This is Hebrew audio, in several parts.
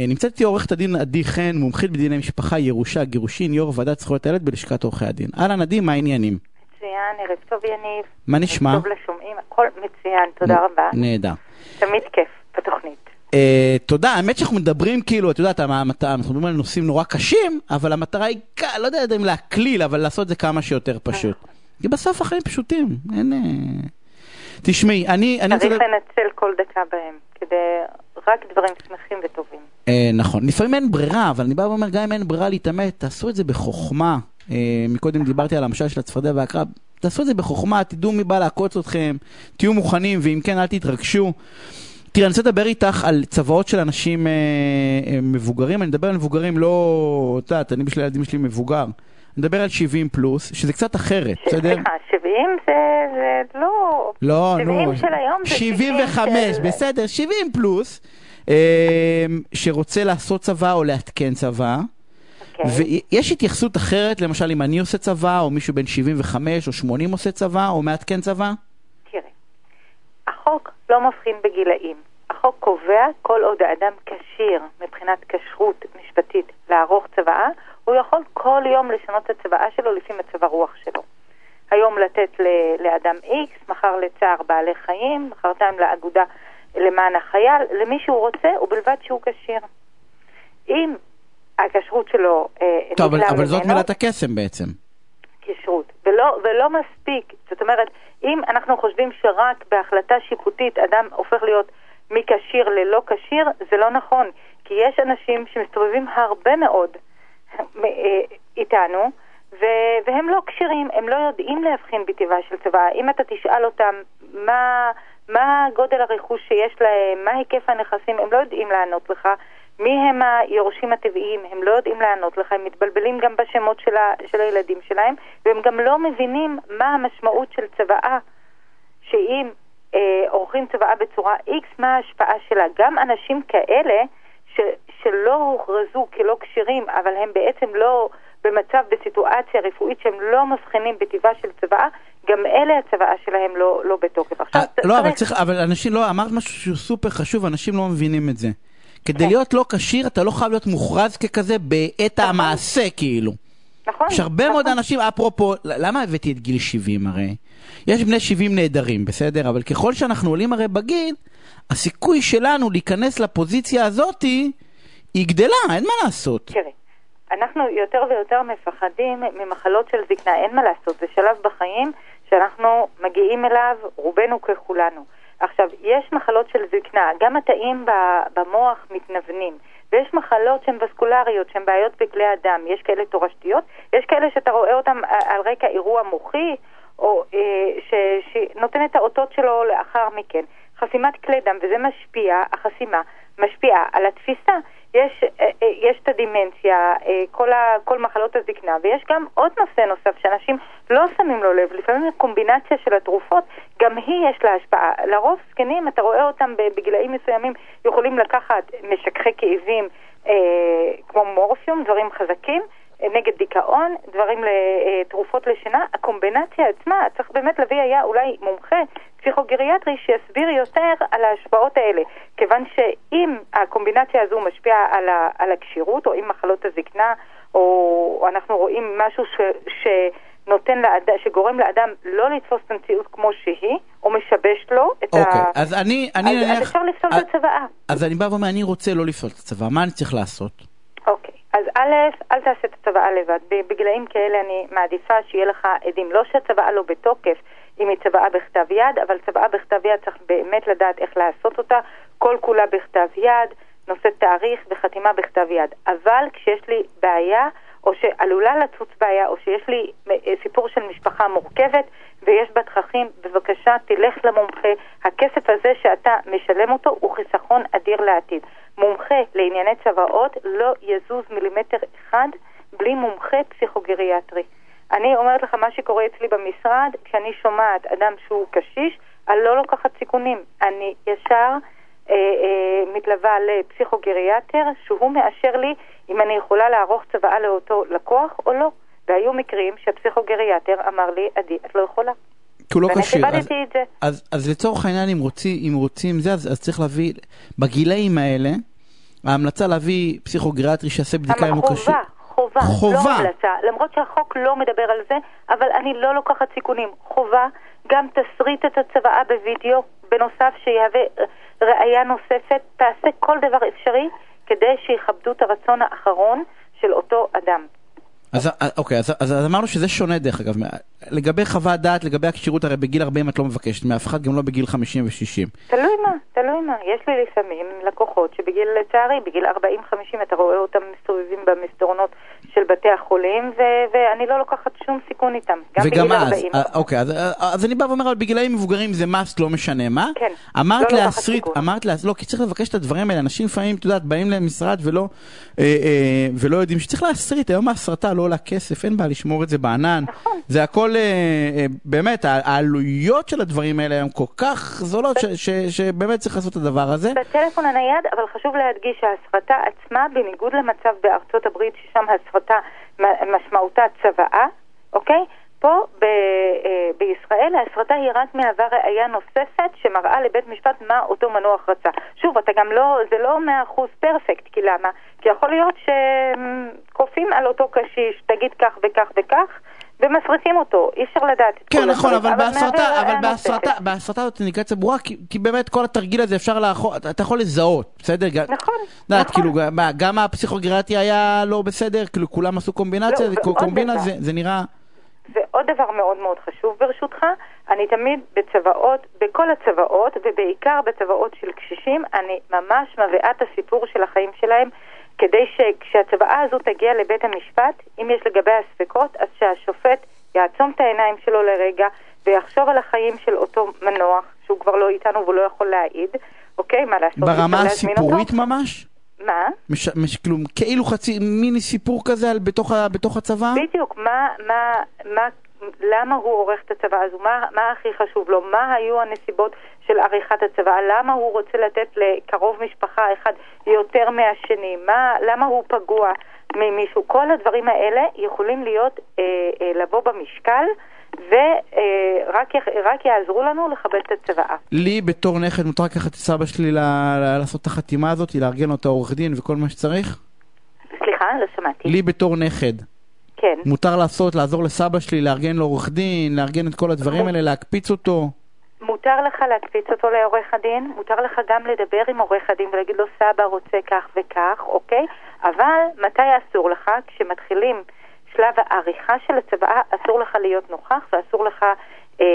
אה, נמצאת איתי עורכת הדין עדי חן, מומחית בדיני משפחה, ירושה, גירושין, יו"ר ועדת זכויות הילד בלשכת עורכי הדין. אהלן עדי, מה העניינים? מצוין, ערב טוב יניב. מה נשמע? טוב לשומעים, הכל מצוין, תודה רבה. נהדר. תמיד כיף בתוכנית. אה, תודה, האמת שאנחנו מדברים כאילו, את יודעת, המ- המט- אנחנו מדברים על נושאים נורא קשים, אבל המטרה היא, לא יודע אם להקליל, אבל לעשות את זה כמה שיותר פשוט. כי בסוף החיים פשוטים, אין... אה, תשמעי, אני... אני רוצה... צריך לדבר- לנצל כל דקה בהם, כדי רק דברים שמחים וטובים. אה, נכון, לפעמים אין ברירה, אבל אני בא ואומר, גם אם אין ברירה להתעמת, תעשו את זה בחוכמה. אה, מקודם דיברתי על המשל של הצפרדע והעקרב, תעשו את זה בחוכמה, תדעו מי בא לעקוץ אתכם, תהיו מוכנים, ואם כן, אל תתרגשו. תראה, אני רוצה לדבר איתך על צוואות של אנשים אה, אה, מבוגרים, אני מדבר על מבוגרים לא, את יודעת, אני בשביל הילדים שלי מבוגר. אני מדבר על 70 פלוס, שזה קצת אחרת, בסדר? סליחה, 70 זה זה לא... לא, 70 נו, של היום זה 75, 70 של- בסדר, 70 פלוס, אה, שרוצה לעשות צבא או לעדכן צבא. אוקיי. ויש התייחסות אחרת, למשל אם אני עושה צבא, או מישהו בן 75 או 80 עושה צבא, או מעדכן צבא? תראה, החוק לא מבחין בגילאים. החוק קובע כל עוד האדם כשיר מבחינת כשרות משפטית לערוך צוואה, הוא יכול כל יום לשנות את הצוואה שלו לפי מצב הרוח שלו. היום לתת ל- לאדם X, מחר לצער בעלי חיים, מחרתיים לאגודה למען החייל, למי שהוא רוצה, ובלבד שהוא כשיר. אם הכשרות שלו אה, טוב, אבל, נגלה אבל זאת מילת הקסם בעצם. כשרות, ולא, ולא מספיק. זאת אומרת, אם אנחנו חושבים שרק בהחלטה שיפוטית אדם הופך להיות מכשיר ללא כשיר, זה לא נכון. כי יש אנשים שמסתובבים הרבה מאוד איתנו, ו- והם לא כשירים, הם לא יודעים להבחין בטבעה של צבא. אם אתה תשאל אותם מה, מה גודל הרכוש שיש להם, מה היקף הנכסים, הם לא יודעים לענות לך. מי הם היורשים הטבעיים, הם לא יודעים לענות לך, הם מתבלבלים גם בשמות של, ה- של הילדים שלהם, והם גם לא מבינים מה המשמעות של צוואה, שאם אה, עורכים צוואה בצורה X, מה ההשפעה שלה. גם אנשים כאלה ש, שלא הוכרזו כלא כשירים, אבל הם בעצם לא במצב, בסיטואציה רפואית שהם לא מבחינים בטבעה של צוואה, גם אלה הצוואה שלהם לא, לא בתוקף. עכשיו, אה, ת- לא, אבל צריך, אבל אנשים לא, אמרת משהו שהוא סופר חשוב, אנשים לא מבינים את זה. כדי כן. להיות לא כשיר, אתה לא חייב להיות מוכרז ככזה בעת המעשה, כאילו. נכון. יש הרבה נכון. מאוד אנשים, אפרופו, למה הבאתי את גיל 70 הרי? יש בני 70 נהדרים, בסדר? אבל ככל שאנחנו עולים הרי בגיל, הסיכוי שלנו להיכנס לפוזיציה הזאתי, היא גדלה, אין מה לעשות. תראי, אנחנו יותר ויותר מפחדים ממחלות של זקנה, אין מה לעשות, זה שלב בחיים שאנחנו מגיעים אליו, רובנו ככולנו. עכשיו, יש מחלות של זקנה, גם התאים במוח מתנוונים, ויש מחלות שהן וסקולריות, שהן בעיות בכלי הדם, יש כאלה תורשתיות, יש כאלה שאתה רואה אותן על רקע אירוע מוחי, או אה, שנותן את האותות שלו לאחר מכן. חסימת כלי דם, וזה משפיע, החסימה משפיעה על התפיסה. יש, אה, אה, יש את הדימנציה, אה, כל, ה, כל מחלות הזקנה, ויש גם עוד נושא נוסף שאנשים לא שמים לו לב, לפעמים הקומבינציה של התרופות, גם היא יש לה השפעה. לרוב זקנים, אתה רואה אותם בגילאים מסוימים, יכולים לקחת משככי כאבים אה, כמו מורפיום, דברים חזקים, נגד דיכאון, דברים לתרופות לשינה, הקומבינציה עצמה, צריך באמת להביא היה אולי מומחה פסיכוגריאטרי שיסביר יותר על ההשפעות האלה, כיוון שאם הקומבינציה הזו משפיעה על, ה, על הכשירות, או אם מחלות הזקנה, או, או אנחנו רואים משהו ש, שנותן לאדם, שגורם לאדם לא לתפוס את המציאות כמו שהיא, או משבש לו את אוקיי, ה... אז אני, אני אז, נניח... אז אפשר לפסול את הצוואה. אז אני בא ואומר, אני רוצה לא לפסול את הצבא, מה אני צריך לעשות? אוקיי, אז א', אל תעשה את הצוואה לבד. בגילאים כאלה אני מעדיפה שיהיה לך עדים. לא שהצוואה לא בתוקף, אם היא צוואה בכתב יד, אבל צוואה בכתב יד צריך באמת לדעת איך לעשות אותה, כל כולה בכתב יד, נושא תאריך וחתימה בכתב יד. אבל כשיש לי בעיה, או שעלולה לצוץ בעיה, או שיש לי אה, סיפור של משפחה מורכבת ויש בה תככים, בבקשה תלך למומחה. הכסף הזה שאתה משלם אותו הוא חיסכון אדיר לעתיד. מומחה לענייני צוואות לא יזוז מילימטר אחד בלי מומחה פסיכוגריאטרי. אני אומרת לך מה שקורה אצלי במשרד, כשאני שומעת אדם שהוא קשיש, אני לא לוקחת סיכונים. אני ישר אה, אה, מתלווה לפסיכוגריאטר, שהוא מאשר לי אם אני יכולה לערוך צוואה לאותו לקוח או לא. והיו מקרים שהפסיכוגריאטר אמר לי, עדי, את לא יכולה. כי הוא לא ואני כשיר. אז- כיבדתי את זה. אז, אז לצורך העניין, אם רוצים, אם רוצים זה, אז, אז צריך להביא, בגילאים האלה, ההמלצה להביא פסיכוגריאטרי שיעשה בדיקה אם הוא חובה, כשיר. חובה, חובה. לא המלצה. למרות שהחוק לא מדבר על זה, אבל אני לא לוקחת סיכונים. חובה, גם תסריט את הצוואה בווידאו, בנוסף שיהווה ראייה נוספת, תעשה כל דבר אפשרי כדי שיכבדו את הרצון האחרון של אותו אדם. אז אה, אוקיי, אז, אז, אז אמרנו שזה שונה דרך אגב. לגבי חוות דעת, לגבי הכשירות, הרי בגיל 40 את לא מבקשת מאף אחד, גם לא בגיל 50 ו-60. תלוי מה, תלוי מה. יש לי לפעמים לקוחות שבגיל, לצערי, בגיל 40-50 אתה רואה אותם מסתובבים במסדרונות של בתי החולים, ו- ואני לא לוקחת שום סיכון איתם, גם וגם אז, 40. אה, אוקיי, אז, אה, אז אני בא ואומר, אבל בגילאים מבוגרים זה must, לא משנה מה. כן, אמרת לא להסריט, סיכון. אמרת לה, לא, כי צריך לבקש את הדברים האלה. אנשים לפעמים, את יודעת, באים למשרד ולא, אה, אה, ולא יודעים שצריך להסריט. היום ההסרטה לא עולה כסף, אין בעיה לשמור את זה בענן. נכון. זה הכל, אה, אה, באמת, העלויות של הדברים האלה היום כל כך זולות, ש- ש- שבאמת צריך לעשות את הדבר הזה. בטלפון הנייד, אבל חשוב להדגיש שההסרטה עצמה, בניגוד למצב בארצות הברית, ששם ההסרטה מ- משמעותה צוואה, אוקיי? פה ב- אה, בישראל ההסרטה היא רק מהווה ראייה נוספת שמראה לבית משפט מה אותו מנוח רצה. שוב, אתה גם לא, זה לא מאה אחוז פרפקט, כי למה? כי יכול להיות שכופים על אותו קשיש, תגיד כך וכך וכך, ומסריטים אותו, אי אפשר לדעת את כן, כל נכון, הדברים, אבל בהסרטה, אבל בהסרטה. בהסרטה זאת אינדיקציה ברורה, כי, כי באמת כל התרגיל הזה אפשר לאחור, אתה, יכול לזהות, בסדר? נכון, יודעת, נכון. כאילו, מה, גם הפסיכוגרטי היה לא בסדר, כאילו כולם עשו קומבינציה, לא, זה- ועוד קומבינה. זה, זה נראה... ועוד דבר מאוד מאוד חשוב ברשותך, אני תמיד בצוואות, בכל הצוואות, ובעיקר בצוואות של קשישים, אני ממש מביאה את הסיפור של החיים שלהם, כדי שכשהצוואה הזו תגיע לבית המשפט, אם יש לגביה ספקות, אז שהשופט יעצום את העיניים שלו לרגע, ויחשוב על החיים של אותו מנוח, שהוא כבר לא איתנו והוא לא יכול להעיד, אוקיי? מה לעשות? ברמה? הסיפורית ממש? מה? מש, מש, כאילו, כאילו חצי, מיני סיפור כזה על, בתוך, בתוך הצבא? בדיוק, מה, מה, מה, למה הוא עורך את הצבא הזו, מה, מה הכי חשוב לו, מה היו הנסיבות של עריכת הצבא, למה הוא רוצה לתת לקרוב משפחה אחד יותר מהשני, מה, למה הוא פגוע ממישהו, כל הדברים האלה יכולים להיות, אה, אה, לבוא במשקל ורק אה, יעזרו לנו לכבד את הצוואה. לי בתור נכד מותר לקחת את סבא שלי לעשות את החתימה הזאת, לארגן לו את העורך דין וכל מה שצריך? סליחה, לא שמעתי. לי בתור נכד. כן. מותר לעשות, לעזור לסבא שלי, לארגן לו עורך דין, לארגן את כל הדברים האלה, להקפיץ אותו. מותר לך להקפיץ אותו לעורך הדין, מותר לך גם לדבר עם עורך הדין ולהגיד לו סבא רוצה כך וכך, אוקיי? אבל מתי אסור לך? כשמתחילים שלב העריכה של הצוואה, אסור לך להיות נוכח ואסור לך אה,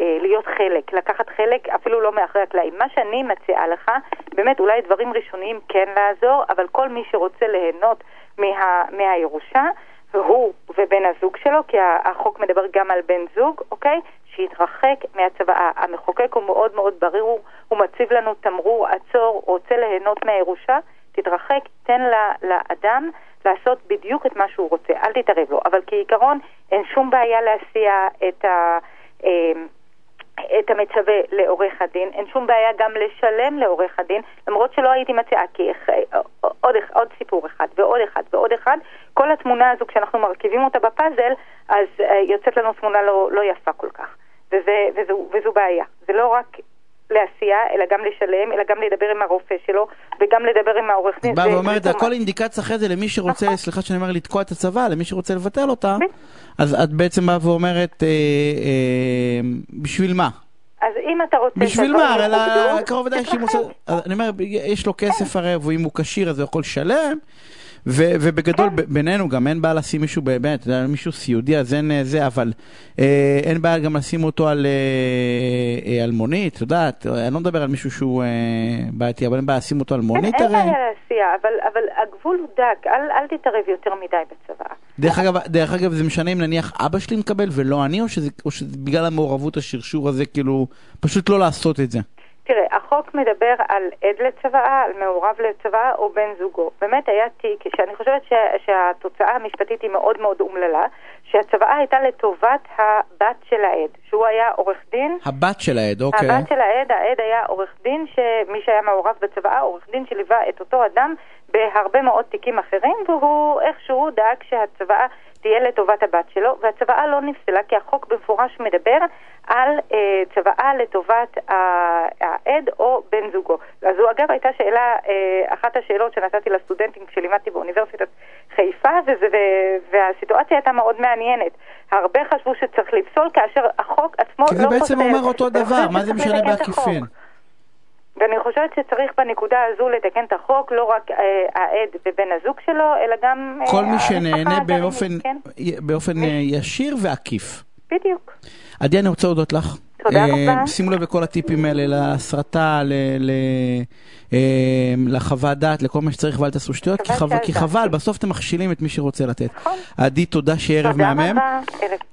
אה, להיות חלק, לקחת חלק אפילו לא מאחורי הקלעים. מה שאני מציעה לך, באמת אולי דברים ראשוניים כן לעזור, אבל כל מי שרוצה ליהנות מה, מהירושה, הוא ובן הזוג שלו, כי החוק מדבר גם על בן זוג, אוקיי? שיתרחק מהצוואה. המחוקק הוא מאוד מאוד בריר, הוא, מציב לנו תמרור, עצור, רוצה ליהנות מהירושה, תתרחק, תן ל- לאדם לעשות בדיוק את מה שהוא רוצה, אל תתערב לו. אבל כעיקרון אין שום בעיה להסיע את ה... אמ, את המצווה לעורך הדין, אין שום בעיה גם לשלם לעורך הדין, למרות שלא הייתי מציעה, כי אח- עוד, עוד סיפור אחד ועוד אחד ועוד אחד, כל התמונה הזו כשאנחנו מרכיבים אותה בפאזל, אז אה, יוצאת לנו תמונה לא, לא יפה כל כך, וזה, וזו, וזו בעיה. זה לא רק להסיע, אלא גם לשלם, אלא גם לדבר עם הרופא שלו, וגם לדבר עם העורך דין. באה ואומרת, הכל אינדיקציה אחרי זה למי שרוצה, נכון. סליחה שאני אומר לתקוע את הצבא, למי שרוצה לבטל אותה. אז את בעצם באה ואומרת, אה, אה, בשביל מה? אז אם אתה רוצה... בשביל מה? הרי יכובדו, קרוב ודאי. עושה... אז אני אומר, יש לו כסף הרי, ואם הוא כשיר אז הוא יכול לשלם. ו- ובגדול כן. בינינו גם אין בעיה לשים מישהו באמת, מישהו סיעודי אז אין אה, זה, אבל אה, אין בעיה גם לשים אותו על, אה, אה, על מונית, את יודעת, אני לא מדבר על מישהו שהוא אה, בעייתי, אבל אין בעיה לשים אותו על מונית אין, אין הרי. בעיה להסיע, אבל, אבל הגבול הוא דק, אל, אל תתערב יותר מדי בצבא. דרך אגב, דרך אגב זה משנה אם נניח אבא שלי מקבל ולא אני, או שזה, או שזה בגלל המעורבות השרשור הזה, כאילו, פשוט לא לעשות את זה. תראה, החוק מדבר על עד לצוואה, על מעורב לצוואה או בן זוגו. באמת היה תיק, שאני חושבת ש, שהתוצאה המשפטית היא מאוד מאוד אומללה, שהצוואה הייתה לטובת הבת של העד, שהוא היה עורך דין. הבת של העד, אוקיי. הבת של העד, העד היה עורך דין, שמי שהיה מעורב בצוואה, עורך דין שליווה את אותו אדם בהרבה מאוד תיקים אחרים, והוא איכשהו דאג שהצוואה תהיה לטובת הבת שלו, והצוואה לא נפסלה כי החוק במפורש מדבר על אה, צוואה לטובת העד או בן זוגו. אז זו אגב הייתה שאלה, אה, אחת השאלות שנתתי לסטודנטים כשלימדתי באוניברסיטת חיפה, וזה, והסיטואציה הייתה מאוד מעניינת. הרבה חשבו שצריך לפסול כאשר החוק עצמו לא פוסל. כי זה בעצם אומר אותו דבר, מה זה משנה בעקיפין? ואני חושבת שצריך בנקודה הזו לתקן את החוק, לא רק אה, העד ובן הזוג שלו, אלא גם... אה, כל מי שנהנה באופן, כן? באופן אה, ישיר ועקיף. בדיוק. עדי, אני רוצה להודות לך. תודה רבה. שימו לב לכל הטיפים האלה, להסרטה, לחוות דעת, לכל מה שצריך, ואל תעשו שטויות, כי חבל, בסוף אתם מכשילים את מי שרוצה לתת. נכון. עדי, תודה שערב מהמם. תודה רבה, ערב טוב.